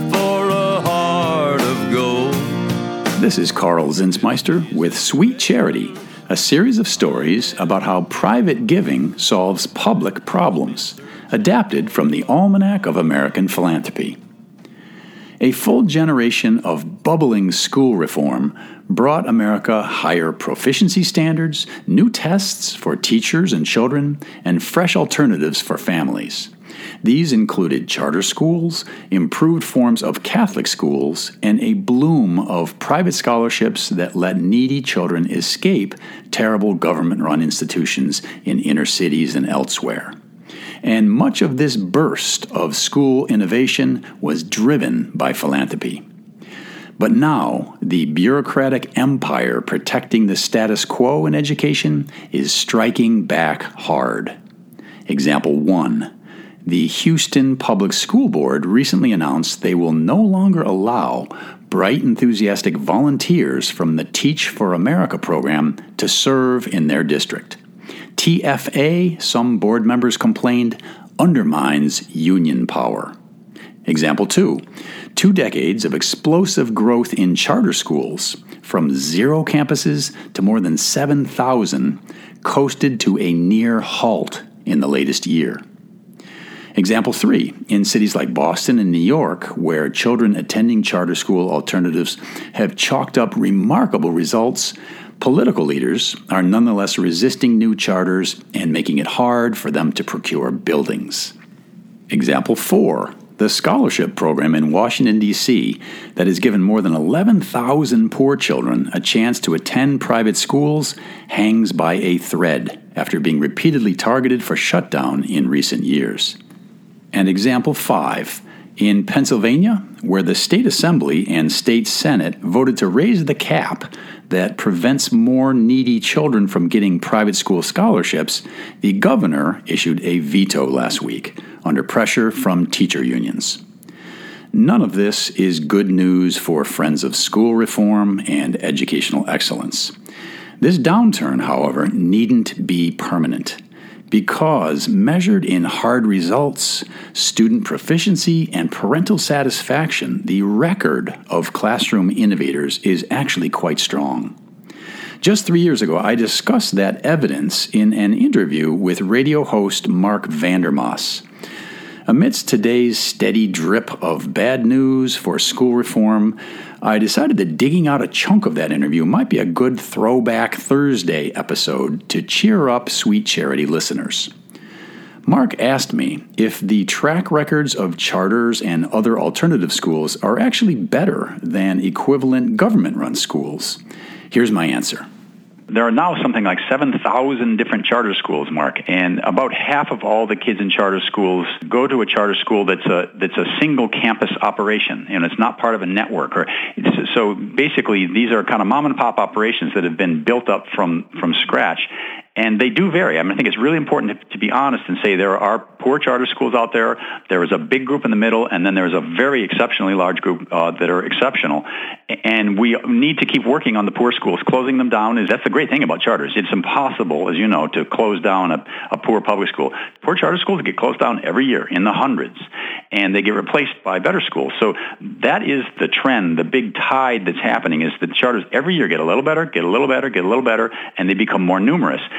for a heart of gold. This is Karl Zinsmeister with Sweet Charity, a series of stories about how private giving solves public problems, adapted from the Almanac of American Philanthropy. A full generation of bubbling school reform brought America higher proficiency standards, new tests for teachers and children, and fresh alternatives for families. These included charter schools, improved forms of Catholic schools, and a bloom of private scholarships that let needy children escape terrible government run institutions in inner cities and elsewhere. And much of this burst of school innovation was driven by philanthropy. But now, the bureaucratic empire protecting the status quo in education is striking back hard. Example 1 The Houston Public School Board recently announced they will no longer allow bright, enthusiastic volunteers from the Teach for America program to serve in their district. TFA, some board members complained, undermines union power. Example 2 Two decades of explosive growth in charter schools, from zero campuses to more than 7,000, coasted to a near halt in the latest year. Example 3 In cities like Boston and New York, where children attending charter school alternatives have chalked up remarkable results, Political leaders are nonetheless resisting new charters and making it hard for them to procure buildings. Example 4 the scholarship program in Washington, D.C., that has given more than 11,000 poor children a chance to attend private schools hangs by a thread after being repeatedly targeted for shutdown in recent years. And example 5 in Pennsylvania, where the state assembly and state senate voted to raise the cap that prevents more needy children from getting private school scholarships, the governor issued a veto last week under pressure from teacher unions. None of this is good news for friends of school reform and educational excellence. This downturn, however, needn't be permanent because measured in hard results, student proficiency, and parental satisfaction, the record of classroom innovators is actually quite strong. Just three years ago, I discussed that evidence in an interview with radio host Mark Vandermas. Amidst today's steady drip of bad news for school reform, I decided that digging out a chunk of that interview might be a good throwback Thursday episode to cheer up sweet charity listeners. Mark asked me if the track records of charters and other alternative schools are actually better than equivalent government run schools. Here's my answer. There are now something like 7,000 different charter schools, Mark, and about half of all the kids in charter schools go to a charter school that's a that's a single campus operation, and it's not part of a network. Or so basically, these are kind of mom and pop operations that have been built up from from scratch, and they do vary. I mean, I think it's really important to, to, be honest and say there are poor charter schools out there. There is a big group in the middle, and then there's a very exceptionally large group uh, that are exceptional. And we need to keep working on the poor schools. Closing them down is that's the great thing about charters. It's impossible, as you know, to close down a, a poor public school. Poor charter schools get closed down every year in the hundreds, and they get replaced by better schools. So that is the trend. The big tide that's happening is that charters every year get a little better, get a little better, get a little better, and they become more numerous.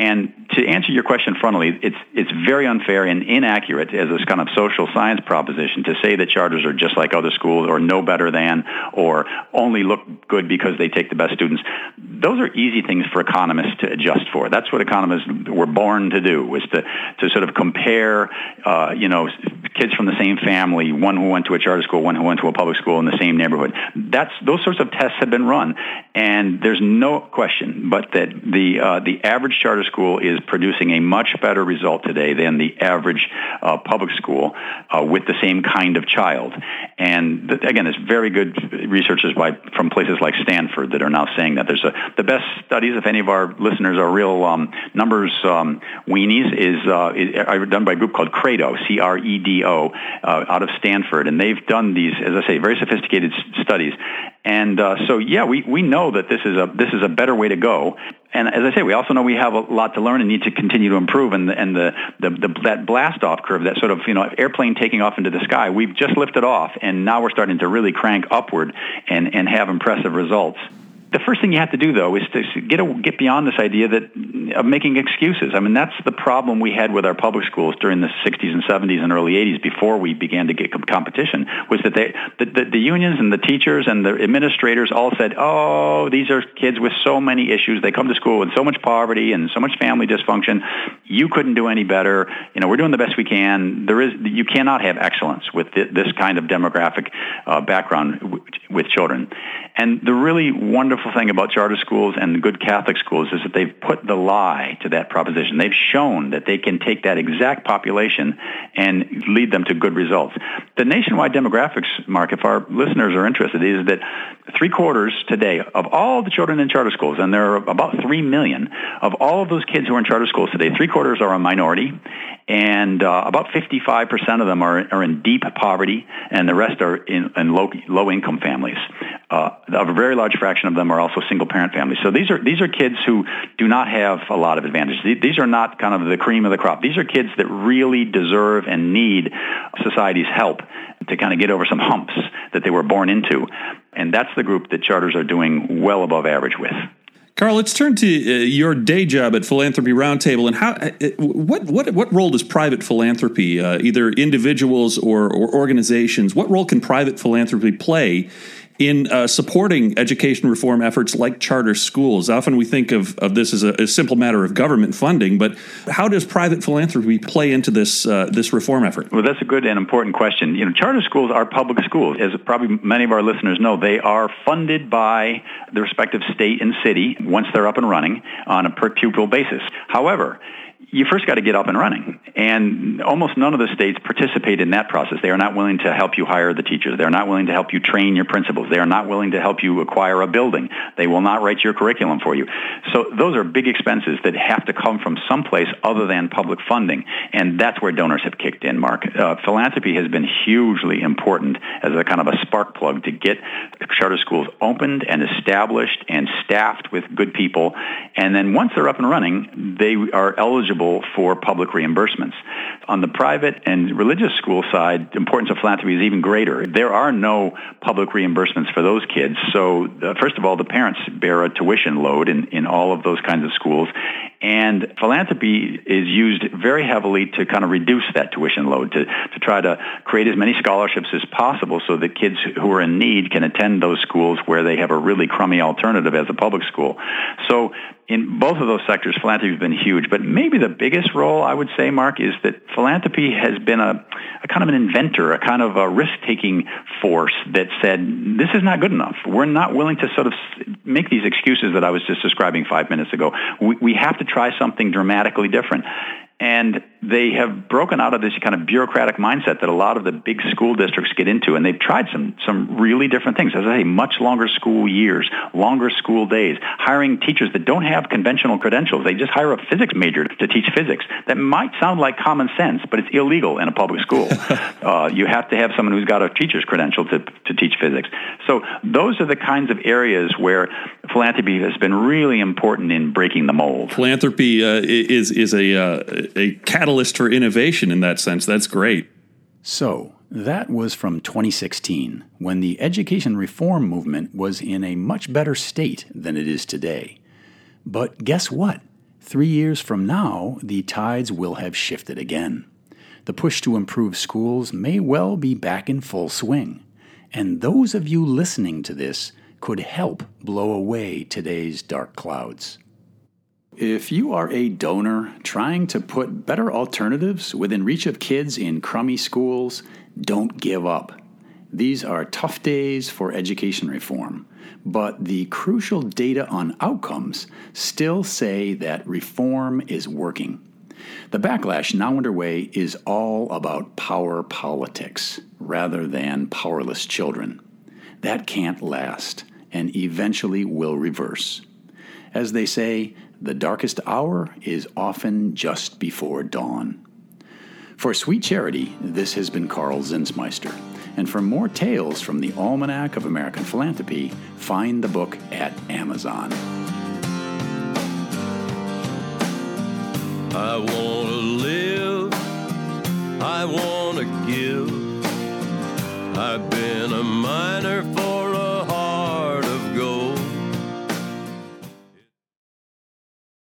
And to answer your question frontally, it's it's very unfair and inaccurate as this kind of social science proposition to say that charters are just like other schools or no better than or only look good because they take the best students. Those are easy things for economists to adjust for. That's what economists were born to do, was to to sort of compare, uh, you know, kids from the same family, one who went to a charter school, one who went to a public school in the same neighborhood. That's those sorts of tests have been run, and there's no question but that the uh, the average charter school is producing a much better result today than the average uh, public school uh, with the same kind of child. And th- again, there's very good researchers by from places like Stanford that are now saying that there's a the best studies. If any of our listeners are real um, numbers um, weenies, is, uh, is are done by a group called Credo, C-R-E-D-O, uh, out of Stanford, and they've done these, as I say, very sophisticated s- studies. And uh, so, yeah, we, we know that this is a this is a better way to go. and as I say, we also know we have a lot to learn and need to continue to improve. And, and the, the, the, that blast off curve, that sort of you know airplane taking off into the sky, we've just lifted off, and now we're starting to really crank upward and, and have impressive results. The first thing you have to do, though, is to get a, get beyond this idea that of making excuses. I mean, that's the problem we had with our public schools during the 60s and 70s and early 80s before we began to get competition. Was that they the, the, the unions and the teachers and the administrators all said, "Oh, these are kids with so many issues. They come to school with so much poverty and so much family dysfunction. You couldn't do any better. You know, we're doing the best we can. There is you cannot have excellence with this kind of demographic uh, background with children." And the really wonderful thing about charter schools and good Catholic schools is that they've put the lie to that proposition. They've shown that they can take that exact population and lead them to good results. The nationwide demographics, Mark, if our listeners are interested, is that three quarters today of all the children in charter schools, and there are about three million of all of those kids who are in charter schools today, three quarters are a minority, and uh, about 55% of them are, are in deep poverty, and the rest are in, in low, low income families. Uh, a very large fraction of them are also single parent families. So these are these are kids who do not have a lot of advantages. These are not kind of the cream of the crop. These are kids that really deserve and need society's help to kind of get over some humps that they were born into. And that's the group that charters are doing well above average with. Karl, let's turn to uh, your day job at Philanthropy Roundtable, and how uh, what what what role does private philanthropy, uh, either individuals or, or organizations, what role can private philanthropy play in uh, supporting education reform efforts like charter schools. Often we think of, of this as a, a, simple matter of government funding, but how does private philanthropy play into this uh, this reform effort? Well, that's a good and important question. You know, charter schools are public schools, as probably many of our listeners know. They are funded by the respective state and city once they're up and running on a per pupil basis. However, you first got to get up and running. And almost none of the states participate in that process. They are not willing to help you hire the teachers. They're not willing to help you train your principals. They are not willing to help you acquire a building. They will not write your curriculum for you. So those are big expenses that have to come from someplace other than public funding. And that's where donors have kicked in, Mark. Uh, philanthropy has been hugely important as a kind of a spark plug to get charter schools opened and established and staffed with good people. And then once they're up and running, they are eligible eligible for public reimbursements. On the private and religious school side, the importance of philanthropy is even greater. There are no public reimbursements for those kids. So, uh, first of all, the parents bear a tuition load in, in all of those kinds of schools. And philanthropy is used very heavily to kind of reduce that tuition load, to, to try to create as many scholarships as possible so that kids who are in need can attend those schools where they have a really crummy alternative as a public school. So in both of those sectors, philanthropy has been huge. But maybe the biggest role, I would say, Mark, is that philanthropy has been a, a kind of an inventor, a kind of a risk-taking force that said, this is not good enough. We're not willing to sort of make these excuses that I was just describing five minutes ago. We, we have to try something dramatically different. And they have broken out of this kind of bureaucratic mindset that a lot of the big school districts get into, and they've tried some some really different things. As I say, much longer school years, longer school days, hiring teachers that don't have conventional credentials. They just hire a physics major to teach physics. That might sound like common sense, but it's illegal in a public school. uh, you have to have someone who's got a teacher's credential to to teach physics. So those are the kinds of areas where philanthropy has been really important in breaking the mold. Philanthropy uh, is is a uh, a catalyst for innovation in that sense. That's great. So, that was from 2016, when the education reform movement was in a much better state than it is today. But guess what? Three years from now, the tides will have shifted again. The push to improve schools may well be back in full swing. And those of you listening to this could help blow away today's dark clouds. If you are a donor trying to put better alternatives within reach of kids in crummy schools, don't give up. These are tough days for education reform, but the crucial data on outcomes still say that reform is working. The backlash now underway is all about power politics rather than powerless children. That can't last and eventually will reverse. As they say, the darkest hour is often just before dawn. For Sweet Charity, this has been Karl Zinsmeister. And for more tales from the Almanac of American Philanthropy, find the book at Amazon. I want to live. I want to give. I've been a miner for